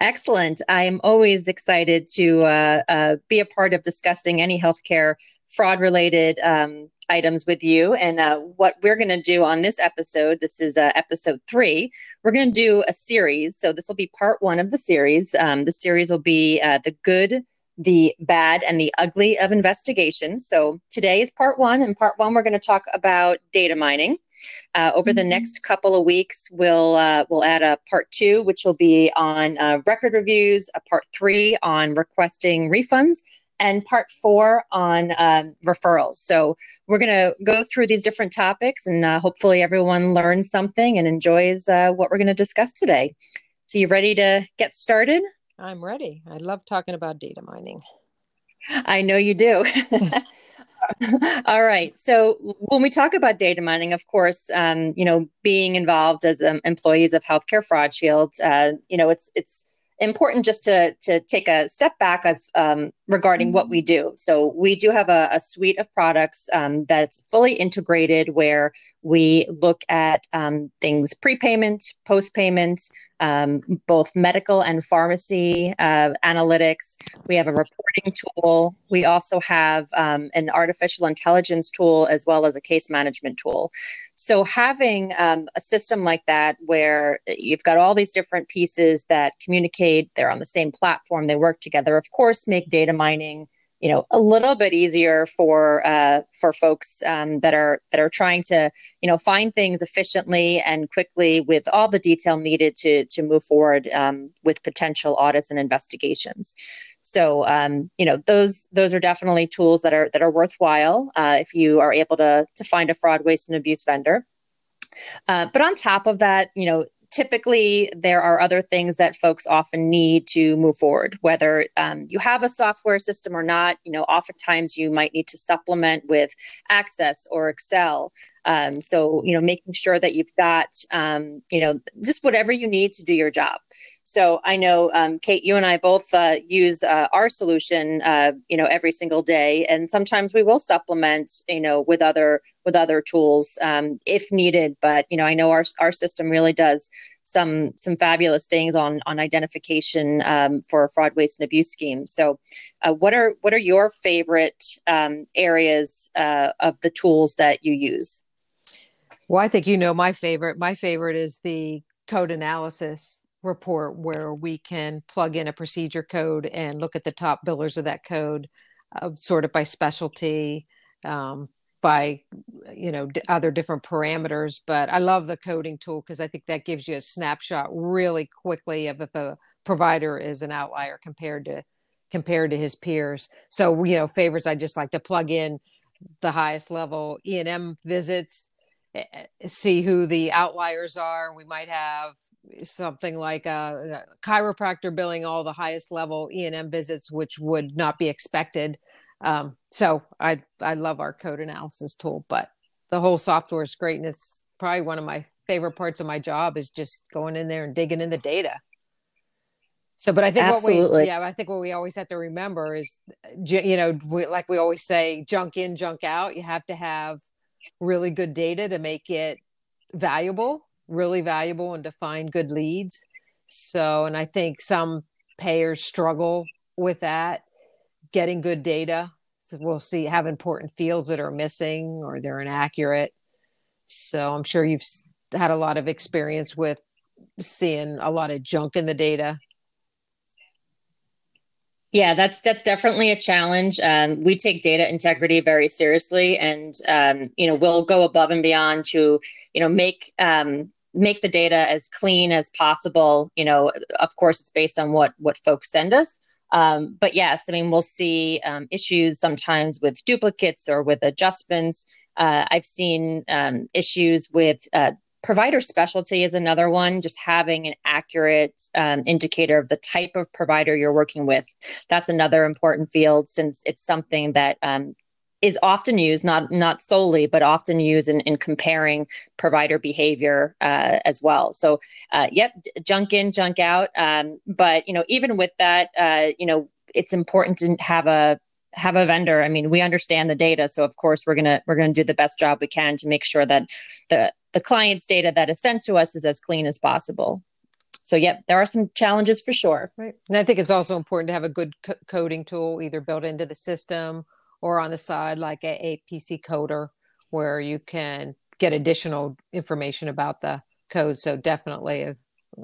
Excellent. I'm always excited to uh, uh, be a part of discussing any healthcare fraud related um, items with you. And uh, what we're going to do on this episode, this is uh, episode three, we're going to do a series. So this will be part one of the series. Um, the series will be uh, the good, the bad, and the ugly of investigations. So today is part one. And part one, we're going to talk about data mining. Uh, over the mm-hmm. next couple of weeks, we'll uh, we'll add a part two, which will be on uh, record reviews, a part three on requesting refunds, and part four on um, referrals. So we're going to go through these different topics, and uh, hopefully everyone learns something and enjoys uh, what we're going to discuss today. So you ready to get started? I'm ready. I love talking about data mining. I know you do. All right. So when we talk about data mining, of course, um, you know, being involved as um, employees of Healthcare Fraud Shield, uh, you know, it's it's important just to to take a step back as um, regarding what we do. So we do have a, a suite of products um, that's fully integrated, where we look at um, things prepayment, post payment um, both medical and pharmacy uh, analytics. We have a reporting tool. We also have um, an artificial intelligence tool as well as a case management tool. So, having um, a system like that where you've got all these different pieces that communicate, they're on the same platform, they work together, of course, make data mining you know a little bit easier for uh, for folks um, that are that are trying to you know find things efficiently and quickly with all the detail needed to to move forward um, with potential audits and investigations. So um, you know those those are definitely tools that are that are worthwhile uh, if you are able to to find a fraud, waste, and abuse vendor. Uh, but on top of that, you know, typically there are other things that folks often need to move forward whether um, you have a software system or not you know oftentimes you might need to supplement with access or excel. Um, so you know making sure that you've got um, you know just whatever you need to do your job so I know, um, Kate, you and I both uh, use uh, our solution, uh, you know, every single day, and sometimes we will supplement, you know, with other with other tools um, if needed. But you know, I know our our system really does some some fabulous things on on identification um, for fraud, waste, and abuse schemes. So, uh, what are what are your favorite um, areas uh, of the tools that you use? Well, I think you know my favorite. My favorite is the code analysis report where we can plug in a procedure code and look at the top billers of that code, uh, sort of by specialty, um, by you know d- other different parameters. But I love the coding tool because I think that gives you a snapshot really quickly of if a provider is an outlier compared to compared to his peers. So you know, favorites I just like to plug in the highest level E and M visits, eh, eh, see who the outliers are. We might have something like a, a, chiropractor billing all the highest level E&M visits, which would not be expected. Um, so I I love our code analysis tool, but the whole software is great, and it's probably one of my favorite parts of my job is just going in there and digging in the data. So, but I think Absolutely. what we yeah, I think what we always have to remember is, you know, we, like we always say, junk in, junk out. You have to have really good data to make it valuable really valuable and to find good leads. So, and I think some payers struggle with that, getting good data. So we'll see, have important fields that are missing or they're inaccurate. So I'm sure you've had a lot of experience with seeing a lot of junk in the data. Yeah, that's that's definitely a challenge. Um, we take data integrity very seriously, and um, you know we'll go above and beyond to you know make um, make the data as clean as possible. You know, of course, it's based on what what folks send us. Um, but yes, I mean, we'll see um, issues sometimes with duplicates or with adjustments. Uh, I've seen um, issues with uh, provider specialty is another one. Just having an accurate um, indicator of the type of provider you're working with. That's another important field since it's something that um, is often used, not not solely, but often used in, in comparing provider behavior uh, as well. So, uh, yep, junk in, junk out. Um, but you know, even with that, uh, you know, it's important to have a have a vendor. I mean, we understand the data, so of course we're gonna we're gonna do the best job we can to make sure that the the client's data that is sent to us is as clean as possible. so yep there are some challenges for sure right and i think it's also important to have a good co- coding tool either built into the system or on the side like a, a pc coder where you can get additional information about the code. So definitely a,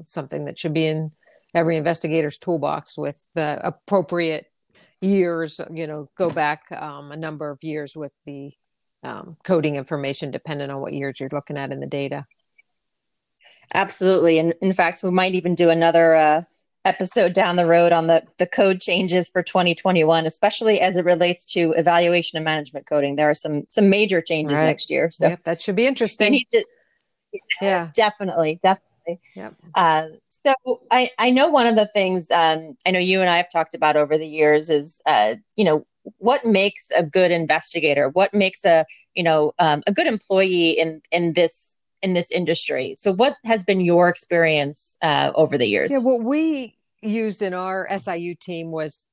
something that should be in every investigator's toolbox with the appropriate years you know go back um, a number of years with the um, coding information depending on what years you're looking at in the data. Absolutely. And in fact we might even do another uh, episode down the road on the the code changes for 2021 especially as it relates to evaluation and management coding there are some some major changes right. next year so yep, that should be interesting to, yeah definitely definitely yeah. Uh, so I, I know one of the things um, I know you and I have talked about over the years is, uh, you know, what makes a good investigator? What makes a, you know, um, a good employee in in this in this industry? So, what has been your experience uh, over the years? Yeah, what we used in our SIU team was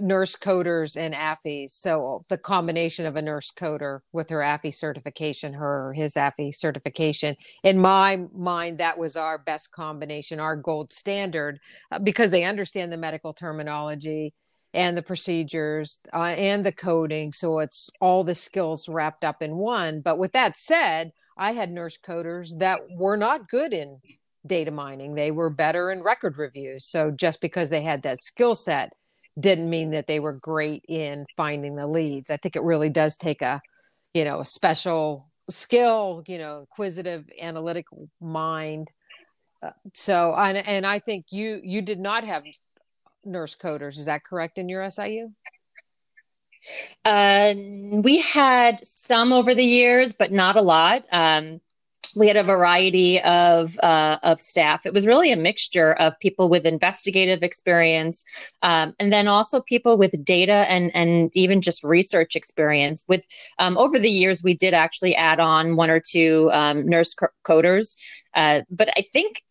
nurse coders and AFIs. So the combination of a nurse coder with her AFI certification, her his AFI certification. In my mind, that was our best combination, our gold standard, uh, because they understand the medical terminology and the procedures uh, and the coding. So it's all the skills wrapped up in one. But with that said, I had nurse coders that were not good in data mining. They were better in record reviews. So just because they had that skill set didn't mean that they were great in finding the leads. I think it really does take a, you know, a special skill, you know, inquisitive, analytical mind. Uh, so, and, and I think you you did not have nurse coders. Is that correct in your SIU? Uh, we had some over the years, but not a lot. Um, we had a variety of uh, of staff. It was really a mixture of people with investigative experience, um, and then also people with data and and even just research experience. With um, over the years, we did actually add on one or two um, nurse coders, uh, but I think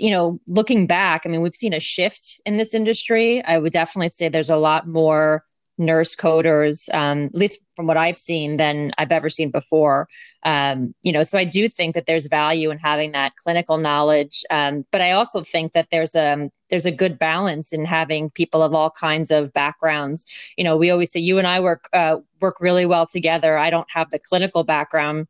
you know, looking back, I mean, we've seen a shift in this industry. I would definitely say there's a lot more nurse coders, um, at least from what I've seen, than I've ever seen before. Um, you know, so I do think that there's value in having that clinical knowledge, um, but I also think that there's a there's a good balance in having people of all kinds of backgrounds. You know, we always say you and I work uh, work really well together. I don't have the clinical background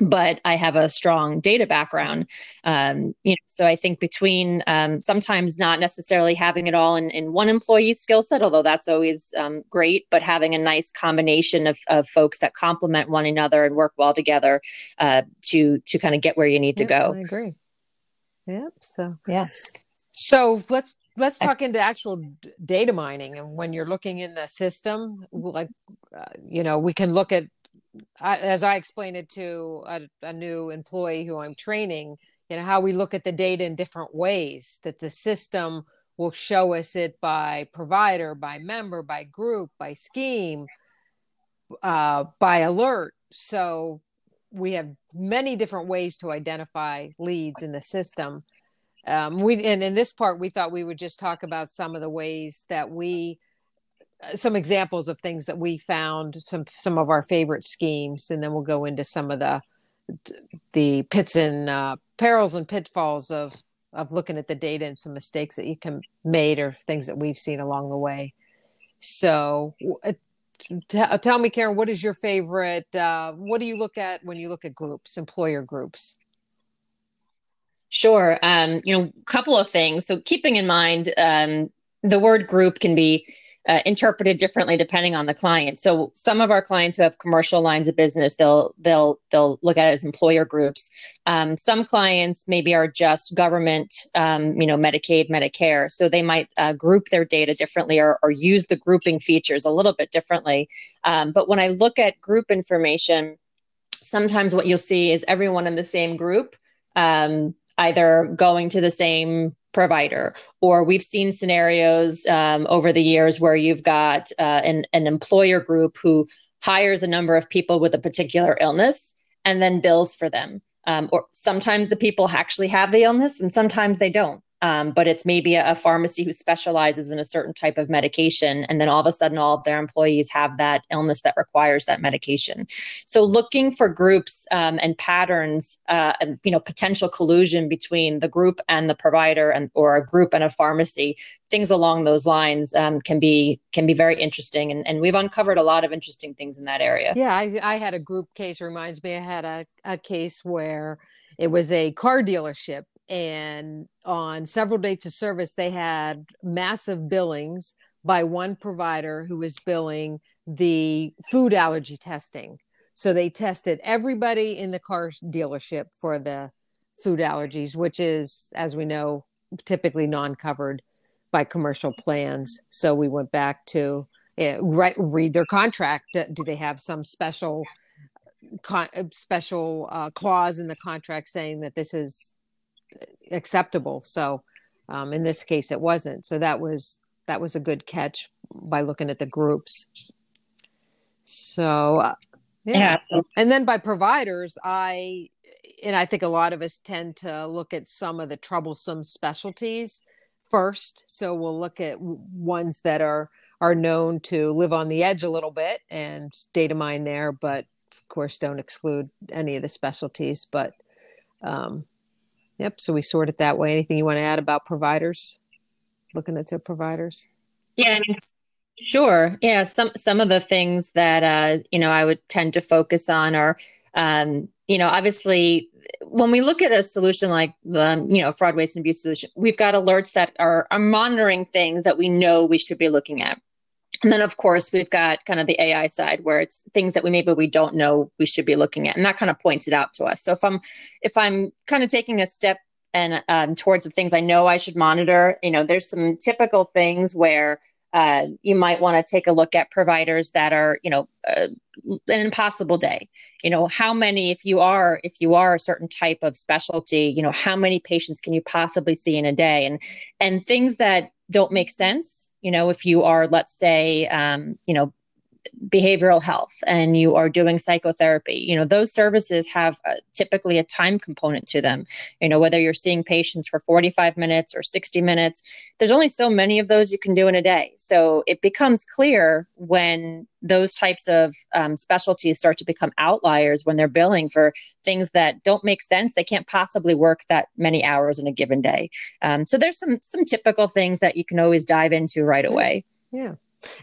but I have a strong data background. Um, you know, so I think between um, sometimes not necessarily having it all in, in one employee's skill set, although that's always um, great, but having a nice combination of, of folks that complement one another and work well together uh, to to kind of get where you need to go. I agree. Yep. So yeah. So let's let's talk into actual data mining and when you're looking in the system like uh, you know we can look at as I explained it to a, a, new employee who I'm training, you know, how we look at the data in different ways, that the system will show us it by provider, by member, by group, by scheme, uh, by alert. So we have many different ways to identify leads in the system. Um, we and in this part, we thought we would just talk about some of the ways that we some examples of things that we found some some of our favorite schemes and then we'll go into some of the the pits and uh, perils and pitfalls of of looking at the data and some mistakes that you can made or things that we've seen along the way. So uh, t- tell me karen what is your favorite uh, what do you look at when you look at groups employer groups? Sure um, you know a couple of things. So keeping in mind um, the word group can be uh, interpreted differently depending on the client. So some of our clients who have commercial lines of business, they'll they'll they'll look at it as employer groups. Um, some clients maybe are just government, um, you know, Medicaid, Medicare, so they might uh, group their data differently or, or, use the grouping features a little bit differently. Um, but when I look at group information, sometimes what you'll see is everyone in the same group um, either going to the same provider or we've seen scenarios um, over the years where you've got uh, an, an employer group who hires a number of people with a particular illness and then bills for them. Um, or sometimes the people actually have the illness and sometimes they don't um, but it's maybe a, a, pharmacy who specializes in a certain type of medication. And then all of a sudden, all of their employees have that illness that requires that medication. So looking for groups um, and patterns, uh, and, you know, potential collusion between the group and the provider and or a group and a pharmacy, things along those lines um, can be can be very interesting. And, and we've uncovered a lot of interesting things in that area. Yeah, I, I had a group case reminds me. I had a, a case where it was a car dealership and on several dates of service they had massive billings by one provider who was billing the food allergy testing. So they tested everybody in the car dealership for the food allergies which is as we know typically non-covered by commercial plans. So we went back to uh, right, read their contract. Do they have some special con- special uh, clause in the contract saying that this is acceptable. So um, in this case, it wasn't. So that was that was a good catch by looking at the groups. So uh, yeah. yeah. and then by providers, I and I think a lot of us tend to look at some of the troublesome specialties first. So we'll look at ones that are are known to live on the edge a little bit and data mine there, but of course don't exclude any of the specialties. But um, Yep. So we sort it that way. Anything you want to add about providers? Looking at their providers. Yeah, sure. Yeah, some some of the things that uh, you know I would tend to focus on are, um, you know, obviously when we look at a solution like the you know fraud, waste, and abuse solution, we've got alerts that are are monitoring things that we know we should be looking at. And then, of course, we've got kind of the AI side where it's things that we maybe we don't know we should be looking at, and that kind of points it out to us. So if I'm if I'm kind of taking a step and um, towards the things I know I should monitor, you know, there's some typical things where uh, you might want to take a look at providers that are, you know, uh, an impossible day. You know, how many, if you are, if you are a certain type of specialty, you know, how many patients can you possibly see in a day, and and things that don't make sense. You know, if you are, let's say, um, you know, behavioral health and you are doing psychotherapy you know those services have a, typically a time component to them. You know whether you're seeing patients for 45 minutes or 60 minutes there's only so many of those you can do in a day. So it becomes clear when those types of um, specialties start to become outliers when they're billing for things that don't make sense they can't possibly work that many hours in a given day. Um, so there's some some typical things that you can always dive into right away. Yeah.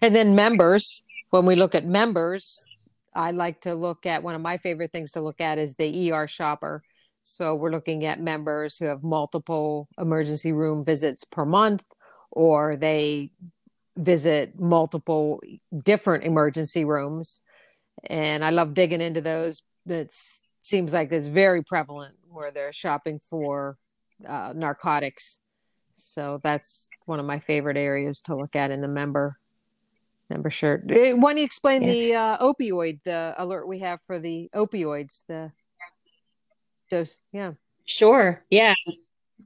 And then members when we look at members, I like to look at one of my favorite things to look at is the ER shopper. So we're looking at members who have multiple emergency room visits per month, or they visit multiple different emergency rooms. And I love digging into those. It seems like it's very prevalent where they're shopping for uh, narcotics. So that's one of my favorite areas to look at in the member Number sure. Eh, why don't you explain yeah. the uh, opioid, the alert we have for the opioids, the dose? Yeah. Sure. Yeah.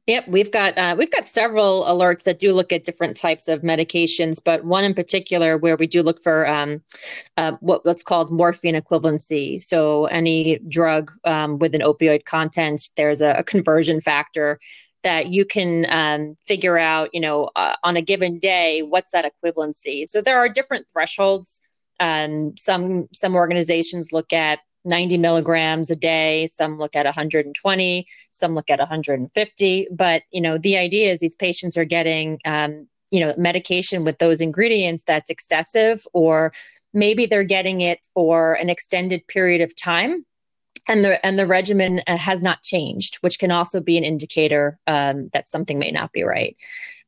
Yep, we've got uh, we've got several alerts that do look at different types of medications, but one in particular where we do look for um, uh, what, what's called morphine equivalency. So any drug um, with an opioid content, there's a, a conversion factor that you can um, figure out, you know, uh, on a given day, what's that equivalency. So there are different thresholds. Um, some some organizations look at 90 milligrams a day some look at 120 some look at 150 but you know the idea is these patients are getting um, you know medication with those ingredients that's excessive or maybe they're getting it for an extended period of time and the and the regimen uh, has not changed, which can also be an indicator um, that something may not be right.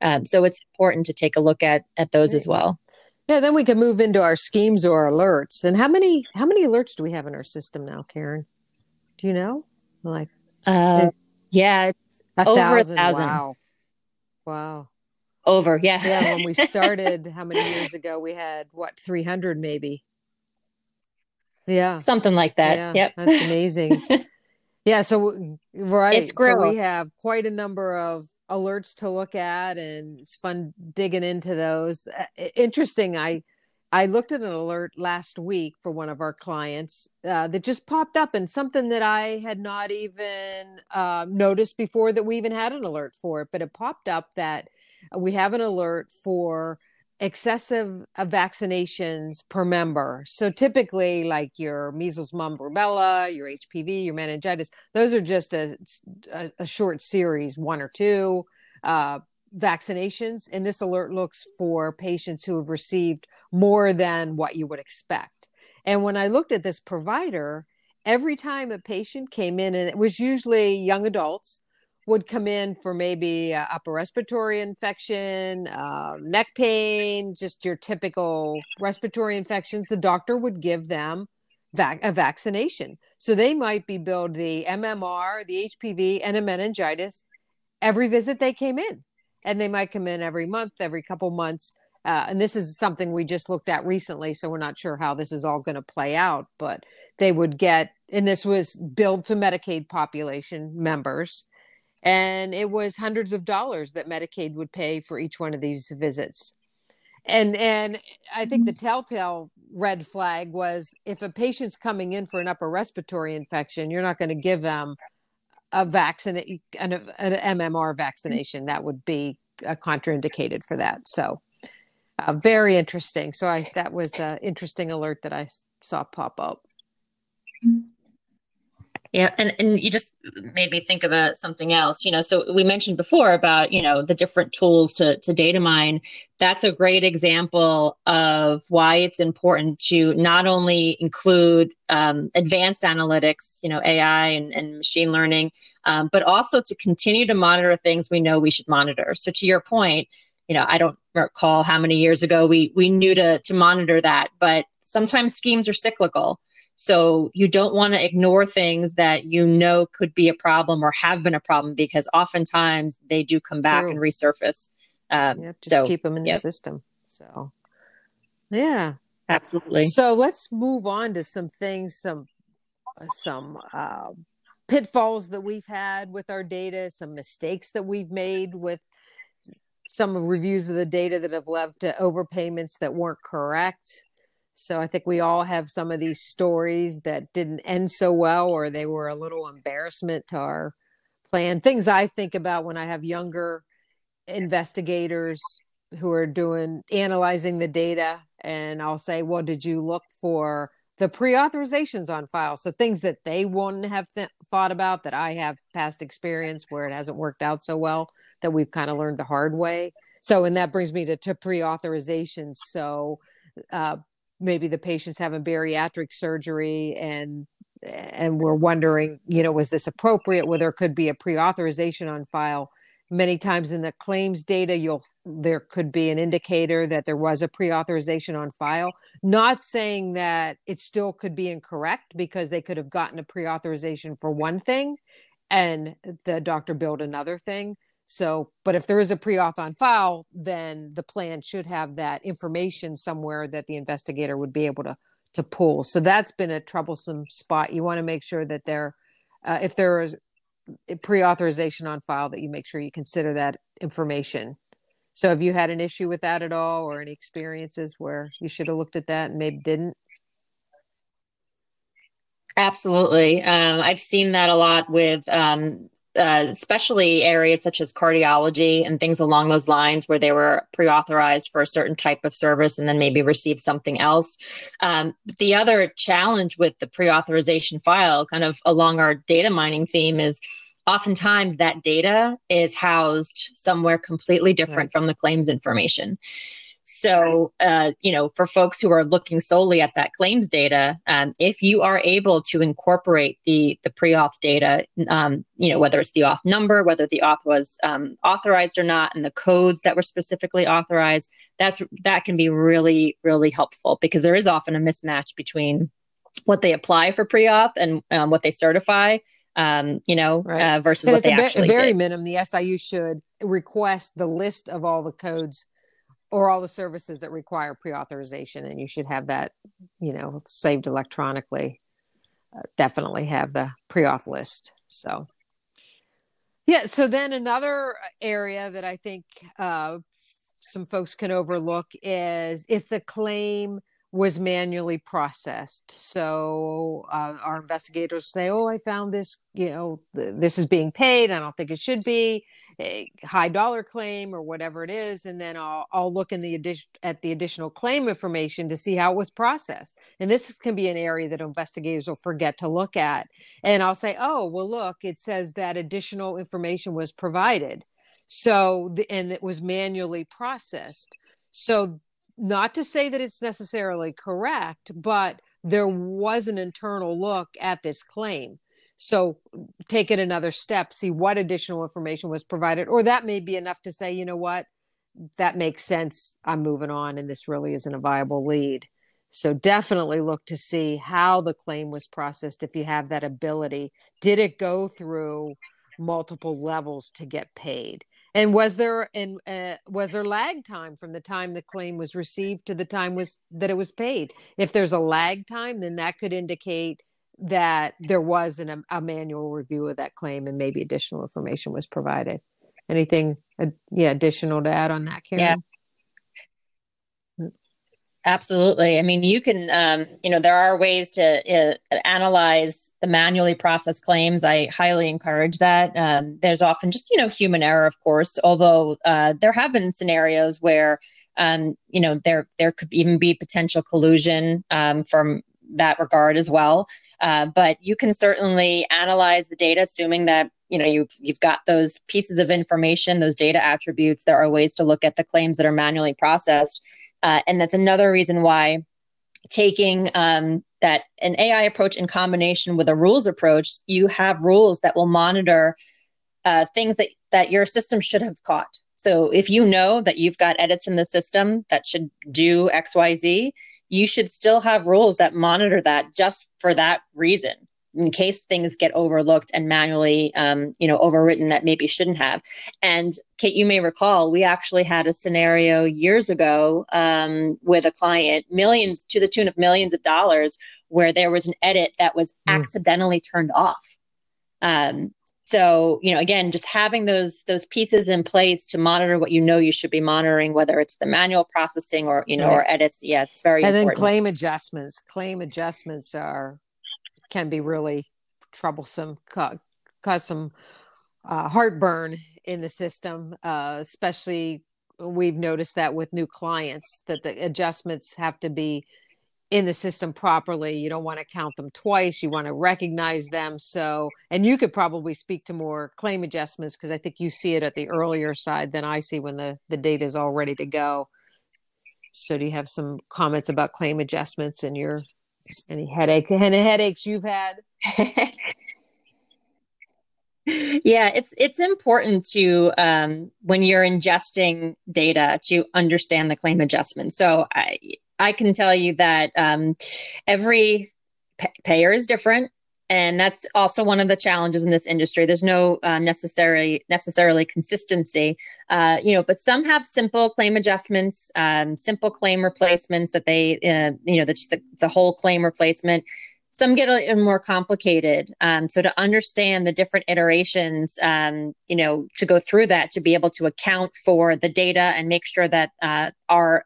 Um, so it's important to take a look at at those as well. Yeah, then we can move into our schemes or alerts. And how many how many alerts do we have in our system now, Karen? Do you know? Like, uh, yeah, it's a over thousand. a thousand. Wow, wow, over. Yeah, yeah. When we started, how many years ago? We had what three hundred maybe. Yeah. Something like that. Yeah, yep. That's amazing. yeah. So, right. It's great. So we have quite a number of alerts to look at and it's fun digging into those. Uh, interesting. I, I looked at an alert last week for one of our clients uh, that just popped up and something that I had not even uh, noticed before that we even had an alert for it. But it popped up that we have an alert for excessive uh, vaccinations per member. So typically, like your measles, mumps, rubella, your HPV, your meningitis, those are just a, a, a short series, one or two. Uh, vaccinations, and this alert looks for patients who have received more than what you would expect. And when I looked at this provider, every time a patient came in, and it was usually young adults, would come in for maybe upper respiratory infection, uh, neck pain, just your typical respiratory infections, the doctor would give them vac- a vaccination. So they might be billed the MMR, the HPV, and a meningitis every visit they came in and they might come in every month, every couple months. Uh, and this is something we just looked at recently, so we're not sure how this is all going to play out. But they would get, and this was billed to Medicaid population members, and it was hundreds of dollars that Medicaid would pay for each one of these visits. And and I think the telltale red flag was if a patient's coming in for an upper respiratory infection, you're not going to give them a vaccine, an, an MMR vaccination, that would be uh, contraindicated for that. So, uh, very interesting. So, I that was an interesting alert that I saw pop up. Yeah, and, and you just made me think about something else. You know, so we mentioned before about you know the different tools to to data mine. That's a great example of why it's important to not only include um, advanced analytics, you know, AI and, and machine learning, um, but also to continue to monitor things we know we should monitor. So to your point, you know, I don't recall how many years ago we we knew to to monitor that, but sometimes schemes are cyclical. So you don't want to ignore things that you know could be a problem or have been a problem because oftentimes they do come back True. and resurface. Um, yep, so keep them in yep. the system. So yeah, absolutely. So let's move on to some things, some some uh, pitfalls that we've had with our data, some mistakes that we've made with some reviews of the data that have led to overpayments that weren't correct so I think we all have some of these stories that didn't end so well, or they were a little embarrassment to our plan. Things I think about when I have younger investigators who are doing analyzing the data, and I'll say, "Well, did you look for the pre-authorizations on file?" So things that they wouldn't have th- thought about that I have past experience where it hasn't worked out so well that we've kind of learned the hard way. So, and that brings me to, to pre-authorizations. So. Uh, maybe the patient's having bariatric surgery and and we're wondering you know was this appropriate where there could be a pre-authorization on file? Many times in the claims data you'll there could be an indicator that there was a pre-authorization on file. Not saying that it still could be incorrect because they could have gotten a pre-authorization for one thing and the doctor billed another thing so, but if there is a pre auth on file, then the plan should have that information somewhere that the investigator would be able to to pull. So that's been a troublesome spot. You want to make sure that there, uh, if there is pre authorization on file, that you make sure you consider that information. So, have you had an issue with that at all, or any experiences where you should have looked at that and maybe didn't? Absolutely. Um, I've seen that a lot with um, uh, especially areas such as cardiology and things along those lines where they were pre-authorized for a certain type of service and then maybe received something else um, the other challenge with the pre-authorization file kind of along our data mining theme is oftentimes that data is housed somewhere completely different right. from the claims information so, uh, you know, for folks who are looking solely at that claims data, um, if you are able to incorporate the the pre-auth data, um, you know, whether it's the auth number, whether the auth was um, authorized or not, and the codes that were specifically authorized, that's that can be really really helpful because there is often a mismatch between what they apply for pre-auth and um, what they certify um, you know, right. uh, versus and what they actually the actually very did. minimum, the SIU should request the list of all the codes or all the services that require pre-authorization and you should have that you know saved electronically uh, definitely have the pre-auth list so. Yeah so then another area that i think uh, some folks can overlook is if the claim was manually processed. So uh, our investigators say, "Oh, I found this. You know, th- this is being paid. I don't think it should be a high dollar claim or whatever it is." And then I'll, I'll look in the addition at the additional claim information to see how it was processed. And this can be an area that investigators will forget to look at. And I'll say, "Oh, well, look, it says that additional information was provided." So, the, and it was manually processed. So not to say that it's necessarily correct, but there was an internal look at this claim. So take it another step, see what additional information was provided, or that may be enough to say, you know what, that makes sense. I'm moving on, and this really isn't a viable lead. So definitely look to see how the claim was processed if you have that ability. Did it go through multiple levels to get paid? And was there and uh, was there lag time from the time the claim was received to the time was that it was paid? If there's a lag time, then that could indicate that there was an, a manual review of that claim and maybe additional information was provided. Anything, uh, yeah, additional to add on that, Karen? Yeah. Absolutely. I mean, you can, um, you know, there are ways to uh, analyze the manually processed claims. I highly encourage that. Um, there's often just, you know, human error, of course, although uh, there have been scenarios where, um, you know, there there could even be potential collusion um, from that regard as well. Uh, but you can certainly analyze the data, assuming that you know you've you've got those pieces of information, those data attributes. There are ways to look at the claims that are manually processed uh, and that's another reason why taking um, that an AI approach in combination with a rules approach, you have rules that will monitor uh, things that, that your system should have caught. So if you know that you've got edits in the system that should do XYZ, you should still have rules that monitor that just for that reason in case things get overlooked and manually um, you know overwritten that maybe shouldn't have and kate you may recall we actually had a scenario years ago um, with a client millions to the tune of millions of dollars where there was an edit that was mm. accidentally turned off um, so you know again just having those those pieces in place to monitor what you know you should be monitoring whether it's the manual processing or you know right. or edits yeah it's very and important. then claim adjustments claim adjustments are can be really troublesome, cause, some uh, heartburn in the system, uh, especially we've noticed that with new clients that the adjustments have to be in the system properly. You don't want to count them twice. You want to recognize them. So, and you could probably speak to more claim adjustments because I think you see it at the earlier side than I see when the, the data is all ready to go. So, do you have some comments about claim adjustments in your any headache? Any headaches you've had? yeah, it's it's important to um, when you're ingesting data to understand the claim adjustment. So I I can tell you that um, every payer is different and that's also one of the challenges in this industry. There's no uh, necessary necessarily consistency uh, you know but some have simple claim adjustments um, simple claim replacements that they uh, you know that's the, the whole claim replacement. Some get a little more complicated um, so to understand the different iterations um, you know to go through that to be able to account for the data and make sure that uh, our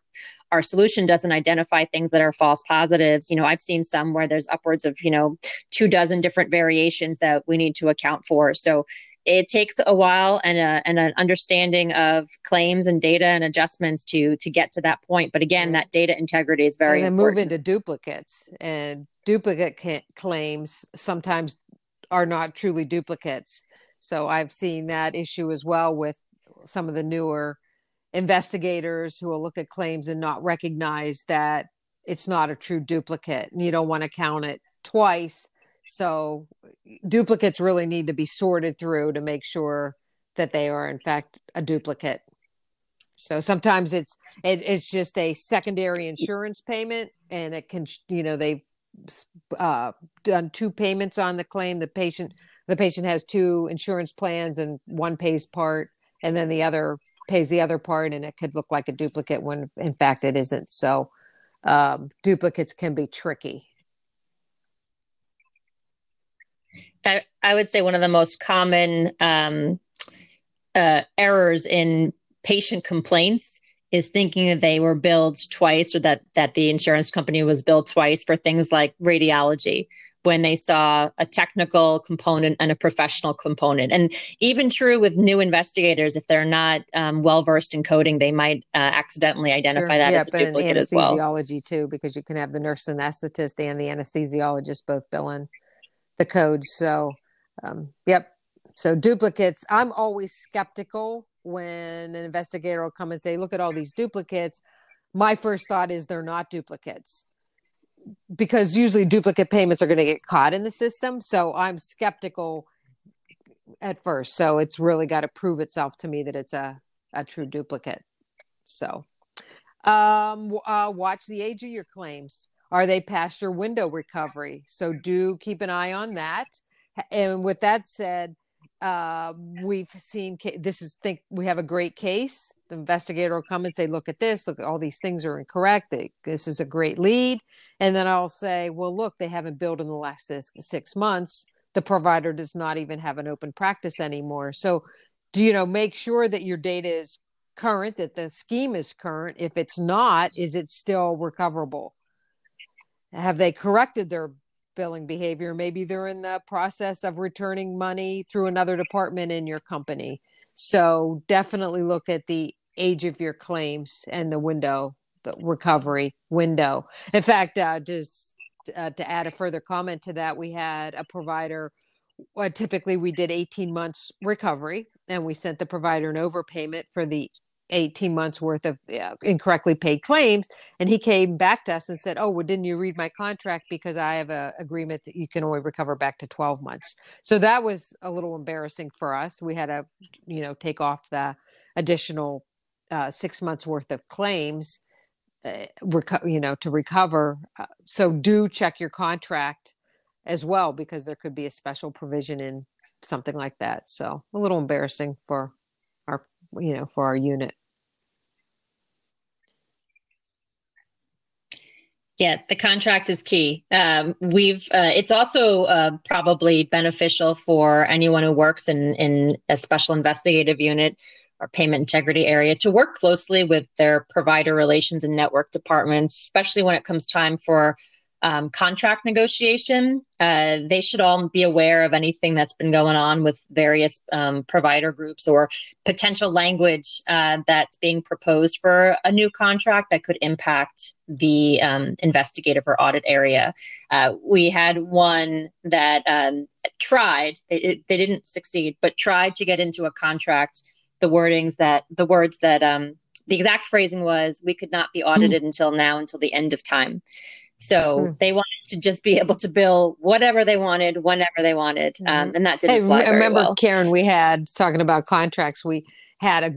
our solution doesn't identify things that are false positives. You know, I've seen some where there's upwards of, you know, two dozen different variations that we need to account for. So it takes a while and, a, and an understanding of claims and data and adjustments to to get to that point. But again, that data integrity is very and then important. move into duplicates and duplicate claims sometimes are not truly duplicates. So I've seen that issue as well with some of the newer investigators who will look at claims and not recognize that it's not a true duplicate and you don't want to count it twice. So duplicates really need to be sorted through to make sure that they are in fact a duplicate. So sometimes it's it, it's just a secondary insurance payment and it can you know they've uh, done two payments on the claim. The patient the patient has two insurance plans and one pays part and then the other pays the other part and it could look like a duplicate when in fact it isn't. So um, duplicates can be tricky. I, I, would say one of the most common um, uh, errors in patient complaints is thinking that they were billed twice or that that the insurance company was billed twice for things like radiology when they saw a technical component and a professional component. And even true with new investigators, if they're not um, well versed in coding, they might uh, accidentally identify sure. that yep, as a duplicate as well. Anesthesiology too, because you can have the nurse anesthetist and the anesthesiologist both billing the code. So, um, yep. So duplicates. I'm always skeptical when an investigator will come and say, "Look at all these duplicates." My first thought is they're not duplicates because usually duplicate payments are going to get caught in the system. So I'm skeptical at first. So it's really got to prove itself to me that it's a, a true duplicate. So um, uh, watch the age of your claims. Are they past your window recovery? So do keep an eye on that. And with that said, uh, we've seen this is think we have a great case. The investigator will come and say, "Look at this. Look, all these things are incorrect. This is a great lead." And then I'll say, "Well, look, they haven't billed in the last six, six months. The provider does not even have an open practice anymore." So, do you know make sure that your data is current, that the scheme is current. If it's not, is it still recoverable? Have they corrected their billing behavior. Maybe they're in the process of returning money through another department in your company. So definitely look at the age of your claims and the window, the recovery window. In fact, uh, just uh, to add a further comment to that, we had a provider. Typically, we did 18 months recovery, and we sent the provider an overpayment for the 18 months worth of uh, incorrectly paid claims and he came back to us and said oh well didn't you read my contract? Because i have a agreement that you can only recover back to 12 months. So that was a little embarrassing for us. We had to you know take off the additional uh, six months worth of claims uh, reco- you know to recover. Uh, so do check your contract as well because there could be a special provision in something like that. So a little embarrassing for our you know for our unit Yeah, the contract is key. Um, we've uh, it's also uh, probably beneficial for anyone who works in in a special investigative unit or payment integrity area to work closely with their provider relations and network departments, especially when it comes time for um, contract negotiation. Uh, they should all be aware of anything that's been going on with various um, provider groups or potential language uh, that's being proposed for a new contract that could impact the um, investigative or audit area. Uh, we had one that um, tried, they, they didn't succeed, but tried to get into a contract the wordings that the words that um, the exact phrasing was we could not be audited until now until the end of time so mm. they wanted to just be able to bill whatever they wanted, whenever they wanted, um, mm-hmm. and that didn't hey, fly remember, well. Karen, we had talking about contracts. We had a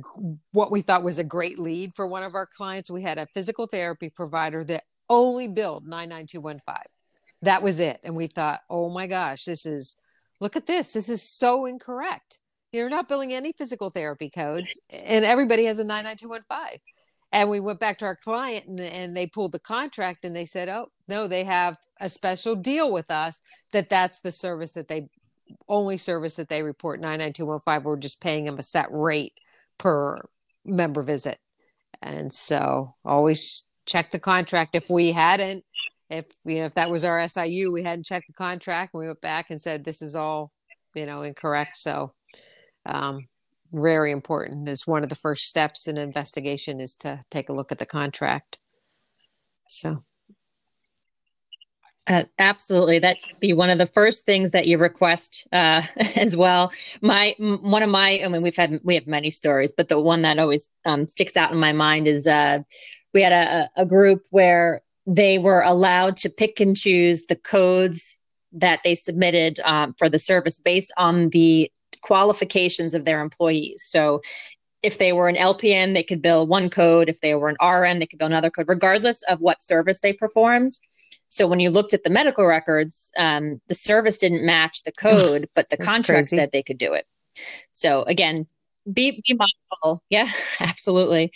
what we thought was a great lead for one of our clients. We had a physical therapy provider that only billed nine nine two one five. That was it, and we thought, oh my gosh, this is look at this. This is so incorrect. You're not billing any physical therapy codes, and everybody has a nine nine two one five. And we went back to our client and, and they pulled the contract and they said, oh, no, they have a special deal with us that that's the service that they only service that they report 99215. We're just paying them a set rate per member visit. And so always check the contract. If we hadn't, if you know, if that was our SIU, we hadn't checked the contract. We went back and said this is all, you know, incorrect. So um, very important is one of the first steps in investigation is to take a look at the contract. So. Uh, absolutely. That should be one of the first things that you request uh, as well. My one of my i mean we've had we have many stories but the one that always um, sticks out in my mind is uh, we had a, a group where they were allowed to pick and choose the codes that they submitted um, for the service based on the qualifications of their employees. So if they were an LPN, they could bill one code. If they were an RN, they could bill another code, regardless of what service they performed. So when you looked at the medical records, um, the service didn't match the code, but the contract crazy. said they could do it. So again, be be mindful. Yeah, absolutely.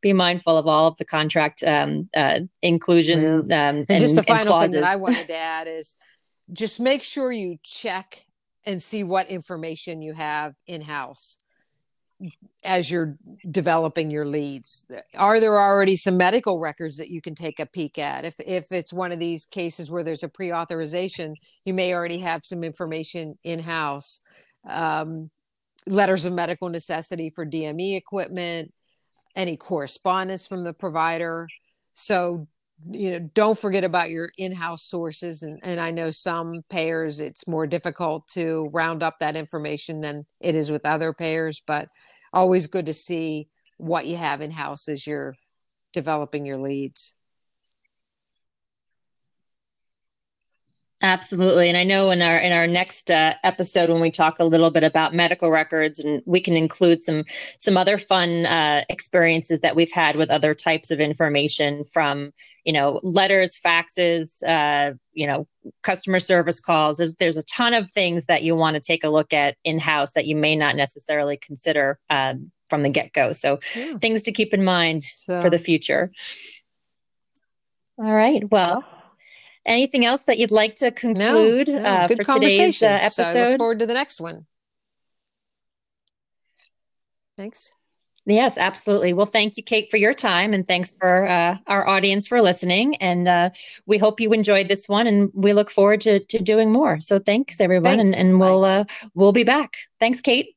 Be mindful of all of the contract um, uh, inclusion. Um, and, and, just the final thing that I wanted to add is just make sure you check and see what information you have in house. as you're developing your leads. Are there already some medical records that you can take a peek at? If if it's one of these cases where there's a pre-authorization you may already have some information in house um, letters of medical necessity for dme equipment any correspondence from the provider. So you know don't forget about your in-house sources and, and i know some payers it's more difficult to round up that information than it is with other payers but always good to see what you have in house as you're developing your leads. Absolutely, and I know in our in our next uh, episode when we talk a little bit about medical records, and we can include some some other fun uh, experiences that we've had with other types of information, from you know letters, faxes, uh, you know customer service calls. There's there's a ton of things that you want to take a look at in house that you may not necessarily consider um, from the get go. So yeah. things to keep in mind so. for the future. All right, well Anything else that you'd like to conclude no, no, uh, for today's uh, episode? So I look forward to the next one. Thanks. Yes, absolutely. Well, thank you, Kate, for your time, and thanks for uh, our audience for listening. And uh, we hope you enjoyed this one, and we look forward to to doing more. So, thanks, everyone, thanks. and, and we'll uh, we'll be back. Thanks, Kate.